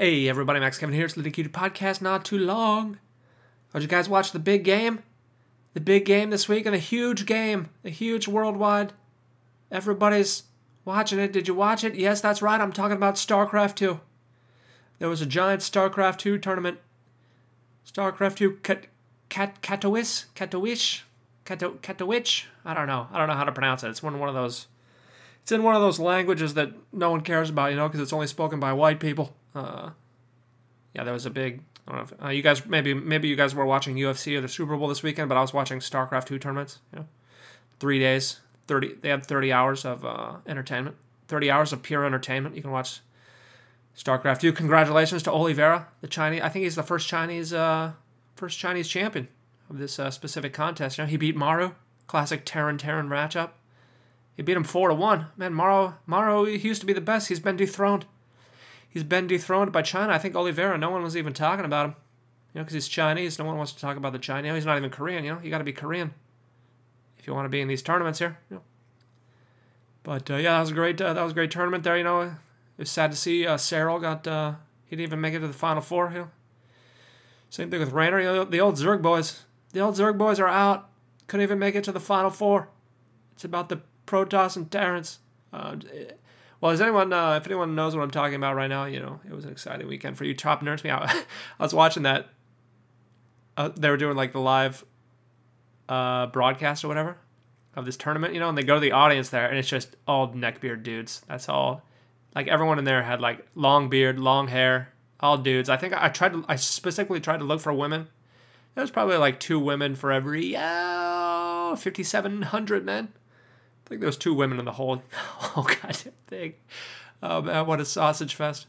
Hey everybody, Max Kevin here. It's the Cutie Podcast. Not too long. Did you guys watch the big game? The big game this week and a huge game, a huge worldwide. Everybody's watching it. Did you watch it? Yes, that's right. I'm talking about StarCraft 2. There was a giant StarCraft 2 tournament. StarCraft 2 Kat, Kat, Katowice? Katowice? Kato, Katowice? I don't know. I don't know how to pronounce it. It's one, one of those. It's in one of those languages that no one cares about, you know, because it's only spoken by white people. Uh, yeah, there was a big. I don't know if uh, you guys maybe maybe you guys were watching UFC or the Super Bowl this weekend, but I was watching StarCraft two tournaments. You know, three days, thirty. They had thirty hours of uh, entertainment, thirty hours of pure entertainment. You can watch StarCraft two. Congratulations to Oliveira, the Chinese. I think he's the first Chinese uh, first Chinese champion of this uh, specific contest. You know, he beat Maru, classic Terran Terran matchup. He beat him four to one. Man, Maru Maru he used to be the best. He's been dethroned he's been dethroned by China. I think Oliveira, no one was even talking about him. You know, because he's Chinese. No one wants to talk about the Chinese. He's not even Korean. You know, you got to be Korean if you want to be in these tournaments here. You know. But uh, yeah, that was a great. Uh, that was a great tournament there. You know, it was sad to see uh, Serral got. Uh, he didn't even make it to the final four. You know. Same thing with Reynor. You know, the old Zerg boys. The old Zerg boys are out. Couldn't even make it to the final four. It's about the Protoss and Terrans. Uh, well, anyone, uh, if anyone knows what I'm talking about right now, you know, it was an exciting weekend for you top nerds. Me, I, I was watching that. Uh, they were doing like the live uh, broadcast or whatever of this tournament, you know, and they go to the audience there, and it's just all neckbeard dudes. That's all. Like everyone in there had like long beard, long hair, all dudes. I think I tried to, I specifically tried to look for women. There was probably like two women for every oh, 5,700 men. I think there was two women in the whole whole goddamn thing. Man, um, what a sausage fest!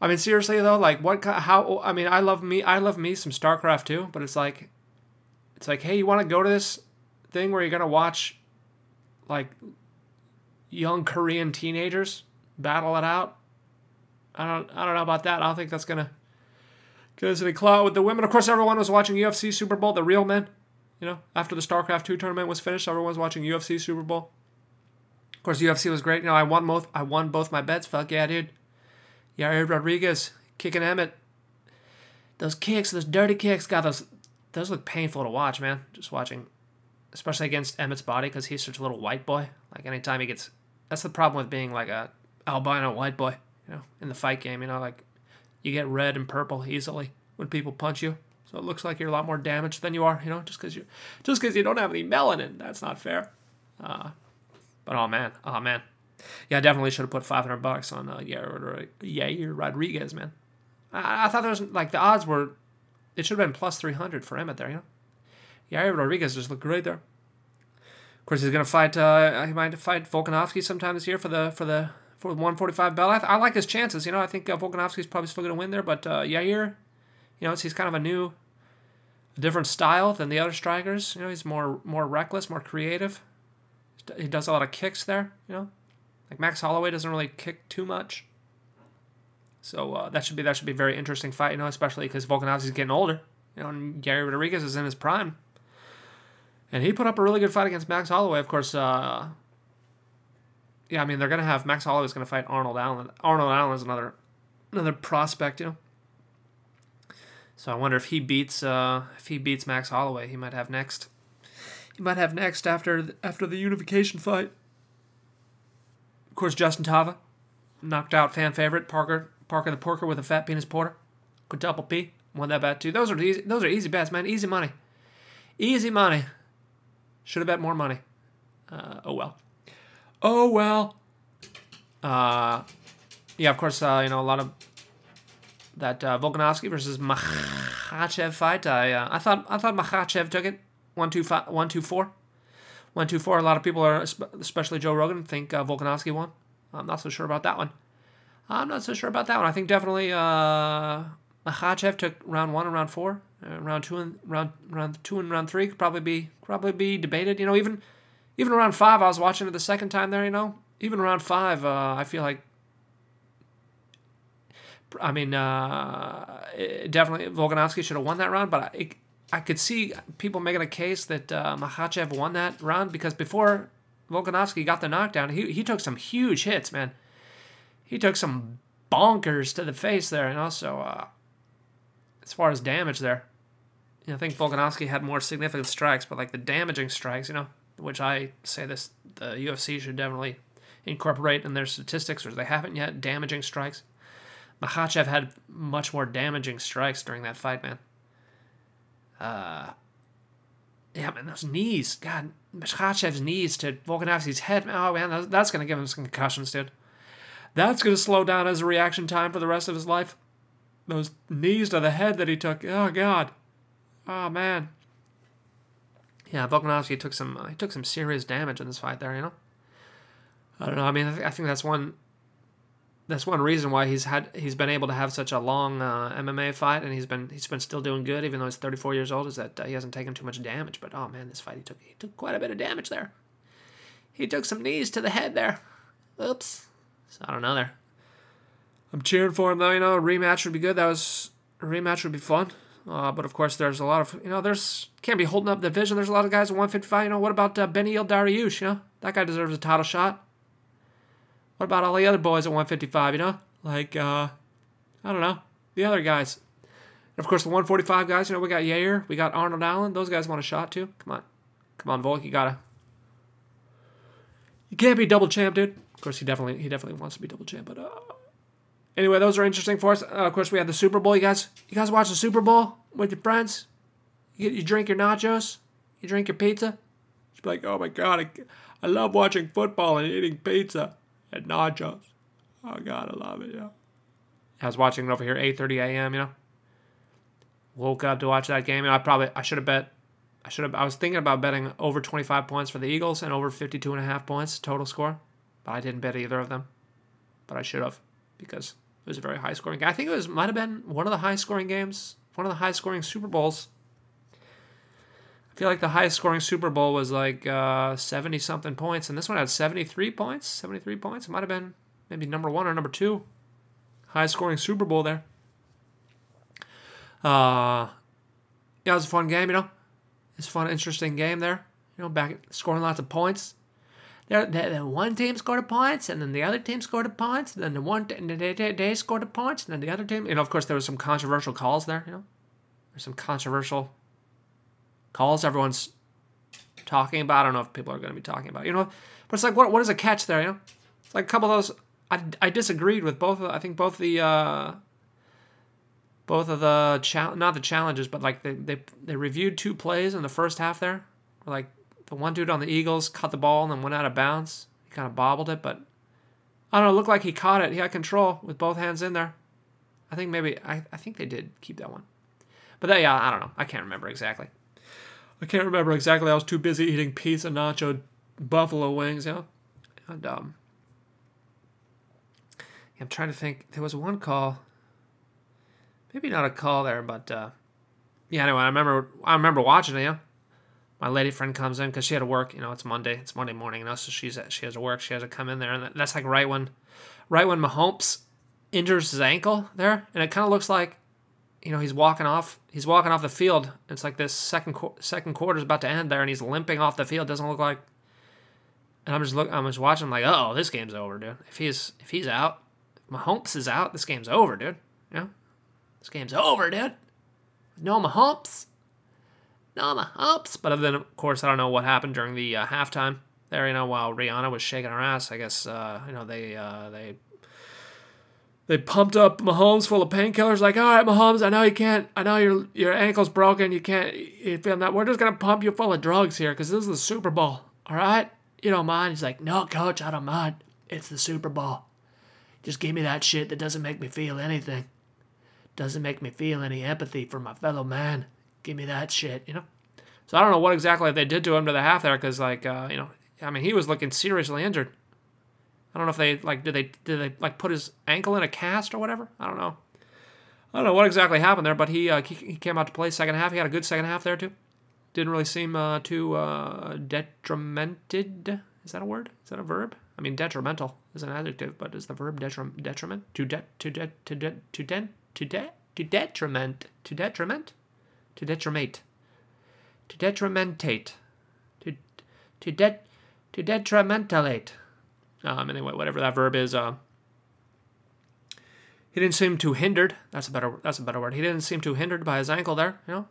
I mean, seriously though, like what? How? I mean, I love me. I love me some StarCraft too, but it's like, it's like, hey, you want to go to this thing where you're gonna watch, like, young Korean teenagers battle it out? I don't. I don't know about that. I don't think that's gonna get us any clout with the women. Of course, everyone was watching UFC Super Bowl. The real men. You know, after the StarCraft 2 tournament was finished, everyone was watching UFC Super Bowl. Of course, UFC was great. You know, I won both. I won both my bets. Fuck yeah, dude. Yair Rodriguez kicking Emmett. Those kicks, those dirty kicks, God, those those look painful to watch, man. Just watching, especially against Emmett's body because he's such a little white boy. Like anytime he gets, that's the problem with being like a albino white boy. You know, in the fight game, you know, like you get red and purple easily when people punch you. So it looks like you're a lot more damaged than you are, you know, just because you just because you don't have any melanin. That's not fair. Uh, but oh man, oh man, yeah, I definitely should have put 500 bucks on uh, Yair, Yair Rodriguez, man. I, I thought there was like the odds were, it should have been plus 300 for Emmett there, you know. Yair Rodriguez just looked great there. Of course, he's gonna fight. Uh, he might fight Volkanovski sometime this year for the for the for the 145 belt. I, th- I like his chances. You know, I think uh, Volkanovski's probably still gonna win there, but uh, Yair, you know, he's kind of a new different style than the other strikers. You know, he's more more reckless, more creative. He does a lot of kicks there. You know, like Max Holloway doesn't really kick too much. So uh, that should be that should be a very interesting fight. You know, especially because Volkanovski's getting older. You know, and Yair Rodriguez is in his prime. And he put up a really good fight against Max Holloway. Of course, uh, yeah, I mean they're gonna have Max Holloway's gonna fight Arnold Allen. Arnold Allen is another another prospect, you know. So I wonder if he beats uh, if he beats Max Holloway, he might have next. He might have next after the, after the unification fight. Of course, Justin Tafa knocked out fan favorite Parker Parker the Porker with a fat penis porter, quadruple P won that bet too. Those are easy. Those are easy bets, man. Easy money. Easy money. Should have bet more money. Uh, oh well. Oh well. Uh, yeah, of course. Uh, you know a lot of that uh, Volkanovski versus Makhachev fight. I uh, I thought I thought Makhachev took it one two five one two four. One two four. A lot of people are, especially Joe Rogan, think uh, Volkanovski won. I'm not so sure about that one. I'm not so sure about that one. I think definitely uh, Makhachev took round one and round four. Uh, round two and round round two and round three could probably be probably be debated. You know, even even around five, I was watching it the second time there. You know, even around five, uh, I feel like I mean, uh, definitely Volkanovski should have won that round, but I, I could see people making a case that uh, Makhachev won that round because before Volkanovski got the knockdown, he, he took some huge hits, man. He took some bonkers to the face there, and also uh, as far as damage there, you know, I think Volkanovski had more significant strikes, but like the damaging strikes, you know, which I say this the UFC should definitely incorporate in their statistics, or they haven't yet. Damaging strikes. Makhachev had much more damaging strikes during that fight, man. Uh, yeah, man, those knees. God, Makhachev's knees to Volkanovski's head. Oh, man, that's going to give him some concussions, dude. That's going to slow down his reaction time for the rest of his life. Those knees to the head that he took. Oh, God. Oh, man. Yeah, Volkanovski took some uh, he took some serious damage in this fight there, you know. I don't know. I mean, I, th- I think that's one that's one reason why he's had he's been able to have such a long uh, MMA fight, and he's been he's been still doing good even though he's 34 years old. Is that uh, he hasn't taken too much damage? But oh man, this fight he took he took quite a bit of damage there. He took some knees to the head there. Oops. So I don't know there. I'm cheering for him though. You know, a rematch would be good. That was a rematch would be fun. Uh, but of course, there's a lot of you know, there's can't be holding up the division. There's a lot of guys at 155. You know, what about uh, Beneil Dariush? You know, that guy deserves a title shot. What about all the other boys at 155, you know? Like, uh, I don't know, the other guys. And of course, the 145 guys, you know, we got Yair, we got Arnold Allen. Those guys want a shot too. Come on. Come on, Volk, you gotta. You can't be double champ, dude. Of course, he definitely he definitely wants to be double champ, but uh, anyway, those are interesting for us. Uh, of course, we had the Super Bowl. You guys, you guys watch the Super Bowl with your friends. You, you drink your nachos. You drink your pizza. You'd be like, oh my god, I, I love watching football and eating pizza at nachos. Oh God, I love it. Yeah. I was watching it over here, 8:30 a.m. You know, woke up to watch that game, and I probably I should have bet. I should have. I was thinking about betting over 25 points for the Eagles and over 52 and a half points total score, but I didn't bet either of them. But I should have because it was a very high scoring game. I think it was might have been one of the high scoring games, one of the high scoring Super Bowls. Feel like the highest scoring Super Bowl was like uh, 70 something points, and this one had 73 points. 73 points. It might have been maybe number one or number two. Highest scoring Super Bowl there. Uh, yeah, it was a fun game, you know. It's a fun, interesting game there. You know, back scoring lots of points. There, the, one team scored a points, and then the other team scored a points, and then the one and they, they, they scored a points, and then the other team. You know, of course, there was some controversial calls there. You know, there's some controversial calls everyone's talking about. I don't know if people are going to be talking about, you know, but it's like, what, what is a catch there, you know? It's like a couple of those, I, I disagreed with both, I think both the, uh, both of the, challenge, not the challenges, but like they, they, they reviewed two plays in the first half there. Like the one dude on the Eagles cut the ball and then went out of bounds. He kind of bobbled it, but I don't know, it looked like he caught it. He had control with both hands in there. I think maybe, I, I think they did keep that one. But that, yeah, I don't know. I can't remember exactly. I can't remember exactly. I was too busy eating pizza, nacho, buffalo wings, you know. And um, I'm trying to think. There was one call, maybe not a call there, but uh, yeah. Anyway, I remember. I remember watching it. You know? My lady friend comes in because she had to work. You know, it's Monday. It's Monday morning, you know, so she's she has to work. She has to come in there, and that's like right when, right when Mahomes injures his ankle there, and it kind of looks like you know, he's walking off. He's walking off the field. It's like this second second quarter is about to end there, and he's limping off the field. Doesn't look like. And I'm just look. I'm just watching. Like, oh, this game's over, dude. If he's if he's out, Mahomes is out. This game's over, dude. You know, this game's over, dude. No Mahomes. No Mahomes. But then, of course, I don't know what happened during the uh, halftime there. You know, while Rihanna was shaking her ass, I guess uh, you know they uh, they they pumped up Mahomes full of painkillers. Like, all right, Mahomes, I know you can't. I know your your ankle's broken. You can't. You feel that? We're just gonna pump you full of drugs here because this is the Super Bowl. All right, you don't mind? He's like, no, coach, I don't mind. It's the Super Bowl. Just give me that shit that doesn't make me feel anything. Doesn't make me feel any empathy for my fellow man. Give me that shit, you know. So I don't know what exactly they did to him to the half there, because like, uh, you know, I mean, he was looking seriously injured. I don't know if they like did they did they like put his ankle in a cast or whatever. I don't know. I don't know what exactly happened there, but he uh, he, he came out to play second half. He had a good second half there too. Didn't really seem uh, too uh, detrimented. Is that a word? Is that a verb? I mean, detrimental is an adjective, but is the verb detrim- detriment to de- to de- to de- to de- to de- to detriment to detriment to detriment to detrimentate to to de- to detrimentalate um, anyway, whatever that verb is. Uh, he didn't seem too hindered. That's a better that's a better word. He didn't seem too hindered by his ankle there. You know.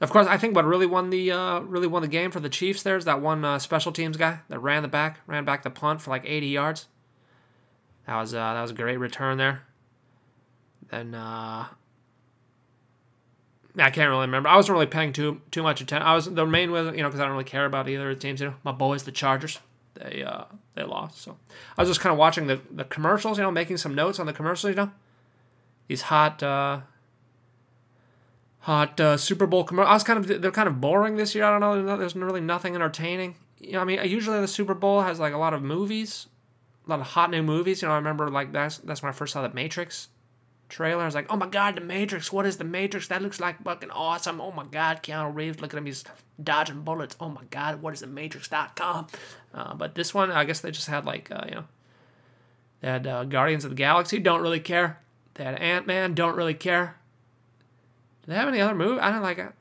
Of course, I think what really won the uh, really won the game for the Chiefs there is that one uh, special teams guy that ran the back, ran back the punt for like 80 yards. That was uh, that was a great return there. Then uh, I can't really remember. I wasn't really paying too too much attention. I was the main was you know because I don't really care about either of the teams. You know, my boys, the Chargers, they uh they lost. So I was just kind of watching the the commercials. You know, making some notes on the commercials. You know, these hot uh hot uh, Super Bowl commercials. I was kind of they're kind of boring this year. I don't know. There's really nothing entertaining. You know, I mean, usually the Super Bowl has like a lot of movies, a lot of hot new movies. You know, I remember like that's that's when I first saw the Matrix trailer. I was like, oh my god, the Matrix. What is the Matrix? That looks like fucking awesome. Oh my god, Keanu Reeves. Look at him. He's dodging bullets. Oh my god, what is the Matrix.com? Uh, but this one, I guess they just had like uh, you know, they had uh, Guardians of the Galaxy. Don't really care. They had Ant Man. Don't really care. Do they have any other movie? I don't like it.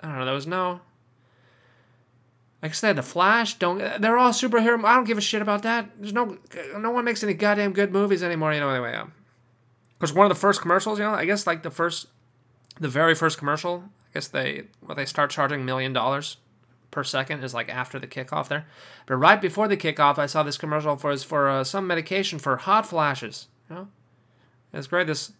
I don't know. There was no. Like I said, the Flash. Don't. They're all superhero. I don't give a shit about that. There's no. No one makes any goddamn good movies anymore. You know. Anyway, um, because one of the first commercials. You know. I guess like the first, the very first commercial. I guess they well they start charging million dollars per second is like after the kickoff there, but right before the kickoff, I saw this commercial for for uh, some medication for hot flashes. You know. It's great. This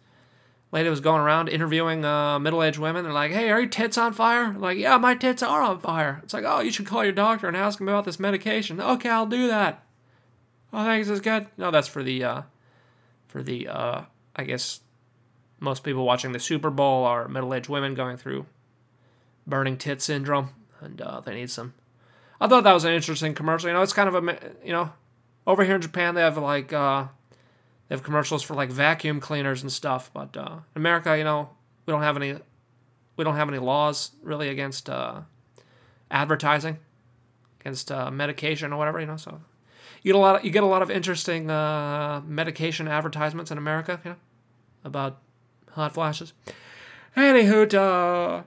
lady was going around interviewing uh, middle-aged women. They're like, "Hey, are your tits on fire?" I'm like, "Yeah, my tits are on fire." It's like, "Oh, you should call your doctor and ask him about this medication." Okay, I'll do that. Oh, thanks. Is good. No, that's for the, uh, for the, uh, I guess, most people watching the Super Bowl are middle-aged women going through burning tit syndrome, and uh, they need some. I thought that was an interesting commercial. You know, it's kind of a, you know, over here in Japan they have like. Uh, they have commercials for like vacuum cleaners and stuff, but uh, in America, you know, we don't have any we don't have any laws really against uh, advertising, against uh, medication or whatever, you know. So you get a lot of, you get a lot of interesting uh, medication advertisements in America, you know, about hot flashes. Anywho, uh,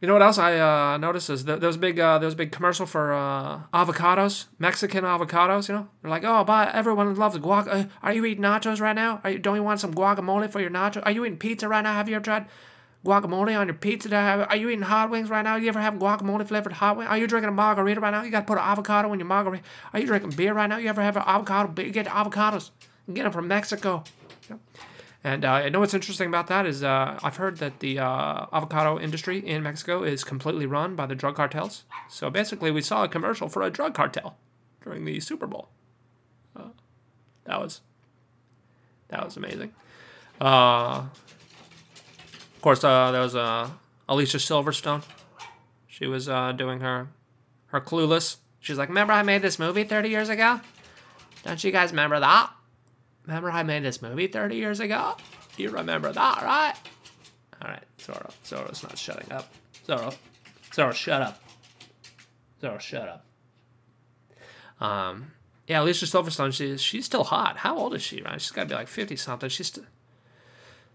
you know what else I uh, noticed is that there was big uh, there was big commercial for uh, avocados, Mexican avocados. You know, they're like, oh, but everyone loves guac. Uh, are you eating nachos right now? Are you, don't you want some guacamole for your nachos? Are you eating pizza right now? Have you ever tried guacamole on your pizza? Are you eating hot wings right now? You ever have guacamole flavored hot wings? Are you drinking a margarita right now? You got to put an avocado in your margarita. Are you drinking beer right now? You ever have an avocado beer? Get avocados. You get them from Mexico. You? And uh, I know what's interesting about that is uh, I've heard that the uh, avocado industry in Mexico is completely run by the drug cartels. So basically, we saw a commercial for a drug cartel during the Super Bowl. Uh, that was that was amazing. Uh, of course, uh, there was Alicia Silverstone. She was doing her her Clueless. She's like, "Remember I made this movie 30 years ago? Don't you guys remember that?" Remember I made this movie 30 years ago? You remember that, right? Alright, Zoro. Zoro's not shutting up. Zoro. Zoro, shut up. Zoro, shut up. Um, yeah, Alicia Silverstone, she's she's still hot. How old is she, right? She's got to be like 50 something. She's still.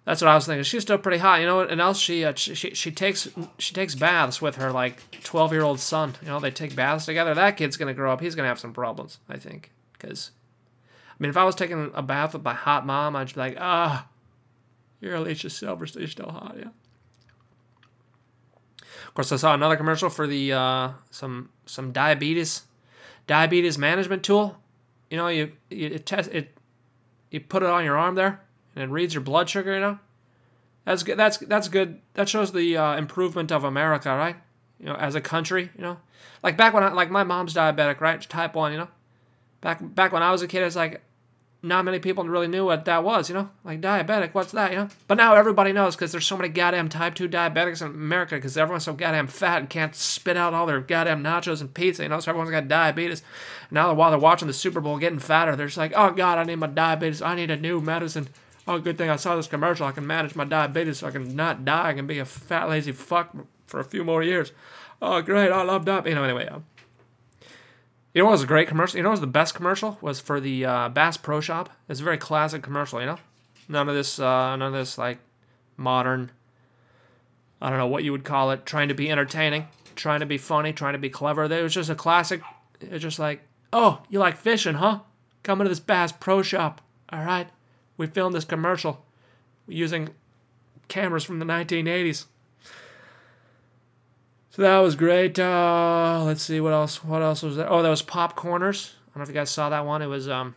That's what I was thinking. She's still pretty hot. You know? And else she, uh, she she takes she takes baths with her like 12 year old son. You know, they take baths together. That kid's gonna grow up. He's gonna have some problems, I think, because I mean, if I was taking a bath with my hot mom, I'd be like, ah, you're Alicia Silverstone. You're still hot, yeah. Of course, I saw another commercial for the uh, some some diabetes diabetes management tool. You know, you, you it test it, you put it on your arm there, and reads your blood sugar. You know, that's good. That's that's good. That shows the uh, improvement of America, right? You know, as a country. You know, like back when I, like my mom's diabetic, right? Type one. You know, back back when I was a kid, it's like not many people really knew what that was, you know? Like diabetic, what's that, you know? But now everybody knows because there's so many goddamn type 2 diabetics in America because everyone's so goddamn fat and can't spit out all their goddamn nachos and pizza, you know? So everyone's got diabetes. Now while they're watching the Super Bowl getting fatter, they're just like, oh God, I need my diabetes. I need a new medicine. Oh, good thing I saw this commercial. I can manage my diabetes so I can not die. I can be a fat, lazy fuck for a few more years. Oh, great. I loved diabetes. You know, anyway. Um, you know what was a great commercial? You know what was the best commercial? Was for the uh, Bass Pro Shop. It's a very classic commercial, you know? None of this, uh, none of this, like, modern, I don't know what you would call it, trying to be entertaining, trying to be funny, trying to be clever. It was just a classic, it was just like, oh, you like fishing, huh? Come into this Bass Pro Shop, all right? We filmed this commercial using cameras from the 1980s. So that was great. Uh, let's see what else. What else was there? Oh, there was Popcorners. I don't know if you guys saw that one. It was um.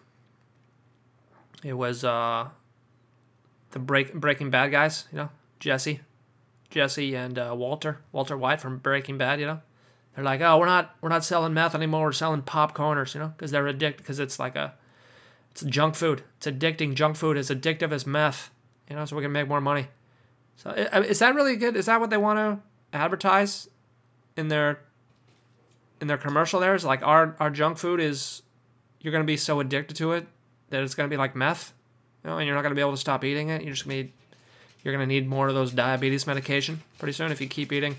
It was uh. The break Breaking Bad guys, you know, Jesse, Jesse and uh, Walter, Walter White from Breaking Bad, you know. They're like, oh, we're not we're not selling meth anymore. We're selling popcorners, you know, because they're addicted. Because it's like a, it's junk food. It's addicting. Junk food is addictive as meth, you know. So we can make more money. So is that really good? Is that what they want to advertise in their in their commercial? There is like our our junk food is you're gonna be so addicted to it that it's gonna be like meth, you know, and you're not gonna be able to stop eating it. You're just gonna be, you're gonna need more of those diabetes medication pretty soon if you keep eating.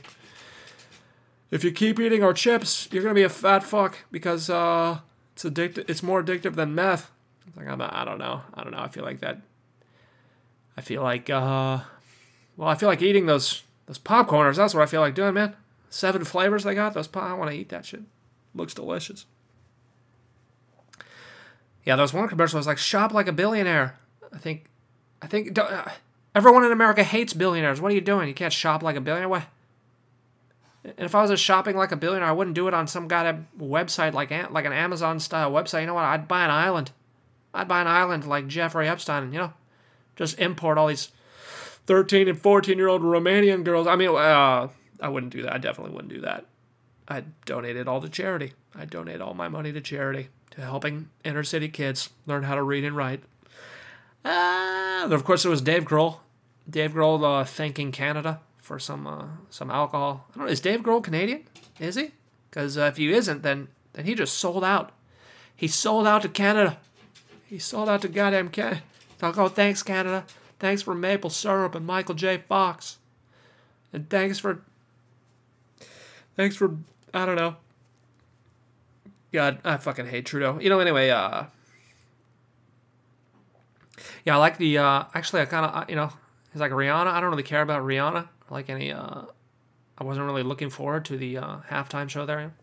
If you keep eating our chips, you're gonna be a fat fuck because uh, it's addictive. It's more addictive than meth. Like I'm, I don't know. I don't know. I feel like that. I feel like uh, well, I feel like eating those those popcorners. That's what I feel like doing, man. Seven flavors they got. Those pop. I want to eat that shit. Looks delicious. Yeah, there was one commercial. It was like shop like a billionaire. I think, I think uh, everyone in America hates billionaires. What are you doing? You can't shop like a billionaire. What? And if I was shopping like a billionaire, I wouldn't do it on some goddamn website like like an Amazon style website. You know what? I'd buy an island. I'd buy an island like Jeffrey Epstein. and, You know, just import all these thirteen and fourteen year old Romanian girls. I mean, uh, I wouldn't do that. I definitely wouldn't do that. I'd donate it all to charity. I'd donate all my money to charity to helping inner city kids learn how to read and write. Uh, of course, it was Dave Grohl. Dave Grohl uh, thanking Canada for some uh, some alcohol. I don't know. Is Dave Grohl Canadian? Is he? Because uh, if he isn't, then then he just sold out. He sold out to Canada. He sold out to goddamn Canada. Oh, thanks Canada. Thanks for maple syrup and Michael J. Fox. And thanks for thanks for I don't know. God, I fucking hate Trudeau. You know, anyway, uh Yeah, I like the uh actually I kinda you know, it's like Rihanna. I don't really care about Rihanna like any. Uh, I wasn't really looking forward to the uh, halftime show there.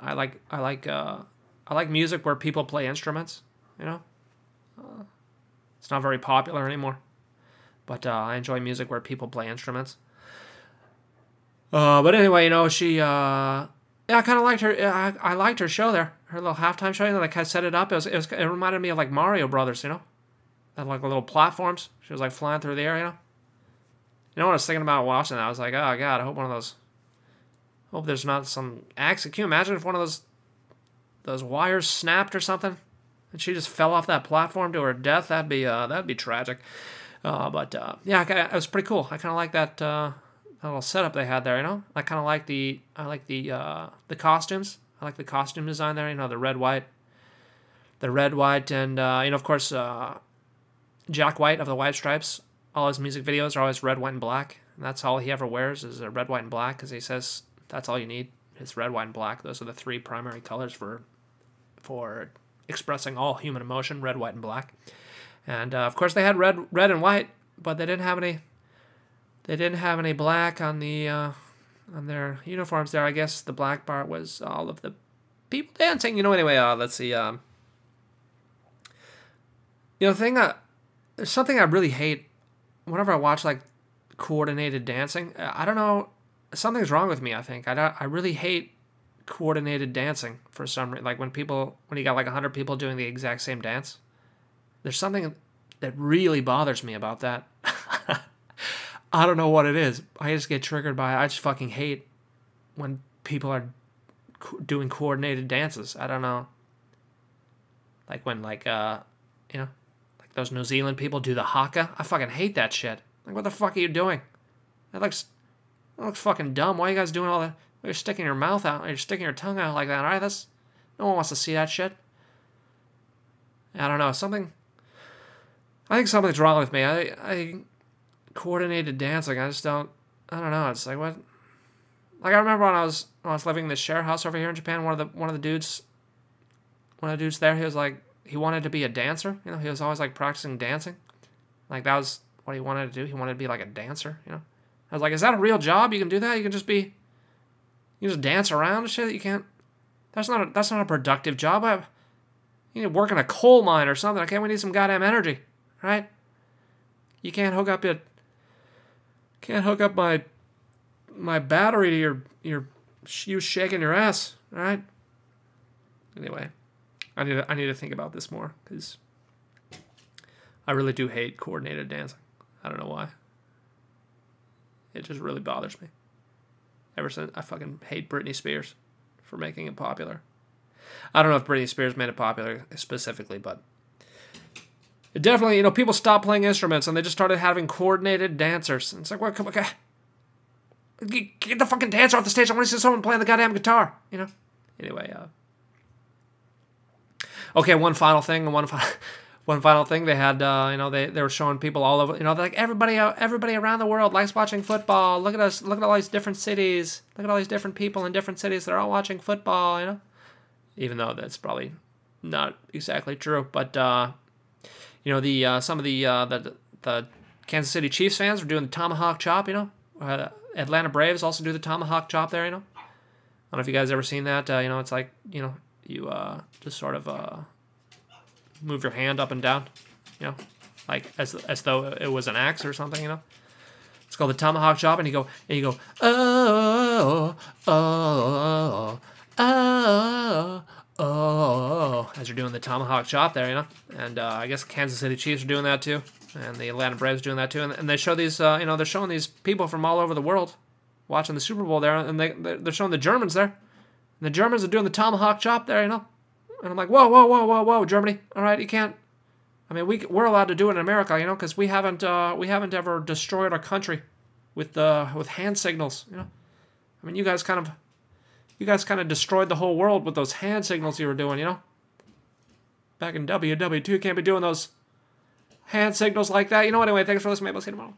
I like I like uh, I like music where people play instruments. You know, uh, it's not very popular anymore, but uh, I enjoy music where people play instruments. Uh, but anyway, you know, she uh, yeah, I kind of liked her. I, I liked her show there, her little halftime show. You know, kind of set it up. It was, it was it reminded me of like Mario Brothers. You know, had like little platforms. She was like flying through the air. You know. You know what I was thinking about watching that? I was like, oh god, I hope one of those. Hope there's not some accident. Can you imagine if one of those those wires snapped or something, and she just fell off that platform to her death? That'd be uh, that'd be tragic. Uh, but uh, yeah, it was pretty cool. I kind of like that, uh, that little setup they had there. You know, I kind of like the I like the uh, the costumes. I like the costume design there. You know, the red white, the red white, and uh, you know, of course, uh, Jack White of the White Stripes all his music videos are always red, white, and black. And that's all he ever wears is a red, white, and black because he says that's all you need is red, white, and black. Those are the three primary colors for for expressing all human emotion: red, white, and black. And uh, of course, they had red, red, and white, but they didn't have any. They didn't have any black on the uh, on their uniforms. There, I guess the black part was all of the people dancing. You know. Anyway, uh, let's see. Um, you know, the thing that there's something I really hate whenever I watch like coordinated dancing, I don't know, something's wrong with me. I think I don't, I really hate coordinated dancing for some reason. Like when people when you got like hundred people doing the exact same dance, there's something that really bothers me about that. I don't know what it is. I just get triggered by it. I just fucking hate when people are co- doing coordinated dances. I don't know. Like when like uh you know like those New Zealand people do the haka. I fucking hate that shit. Like, what the fuck are you doing? That looks, that looks fucking dumb. Why are you guys doing all that? You're sticking your mouth out. You're sticking your tongue out like that. All right, that's no one wants to see that shit. I don't know something. I think something's wrong with me. I I coordinated dancing. I just don't. I don't know. It's like what. Like I remember when I was when I was living in this share house over here in Japan. One of the one of the dudes. One of the dudes there. He was like, he wanted to be a dancer. You know, he was always like practicing dancing. Like that was what he wanted to do. He wanted to be like a dancer. You know, I was like, is that a real job? You can do that? You can just be, you just dance around and shit. That you can't. That's not a, that's not a productive job. I, you need to work in a coal mine or something. Okay, we need some goddamn energy. right? You can't hook up your can't hook up my my battery to your your you shaking your ass, right? Anyway, I need to, I need to think about this more because I really do hate coordinated dancing. I don't know why. It just really bothers me. Ever since I fucking hate Britney Spears for making it popular. I don't know if Britney Spears made it popular specifically, but it definitely, you know, people stopped playing instruments and they just started having coordinated dancers. And it's like, what? Come on, get, get the fucking dancer off the stage. I want to see someone playing the goddamn guitar. You know. Anyway, uh, okay. One final thing. One final. One final thing, they had, uh, you know, they, they were showing people all over, you know, like everybody, uh, everybody around the world likes watching football. Look at us, look at all these different cities. Look at all these different people in different cities. They're all watching football, you know, even though that's probably not exactly true. But uh, you know, the uh, some of the uh, the the Kansas City Chiefs fans were doing the tomahawk chop. You know, uh, Atlanta Braves also do the tomahawk chop there. You know, I don't know if you guys ever seen that. You know, it's like you know you just sort of move your hand up and down. You know, like as as though it was an axe or something. You know. It's called the tomahawk chop, and you go and you go oh oh oh oh oh as you're doing the tomahawk chop there, you know. And uh, I guess Kansas City Chiefs are doing that too, and the Atlanta Braves are doing that too. And, and they show these, uh, you know, they're showing these people from all over the world watching the Super Bowl there, and they they're showing the Germans there, and the Germans are doing the tomahawk chop there, you know. And I'm like, whoa, whoa, whoa, whoa, whoa, Germany, all right, you can't. I mean, we we're allowed to do it in America, you know, because we haven't uh, we haven't ever destroyed our country with uh, with hand signals, you know. I mean, you guys kind of you guys kind of destroyed the whole world with those hand signals you were doing, you know. Back in WW2, you can't be doing those hand signals like that. You know. Anyway, thanks for listening. Maybe I'll see you tomorrow.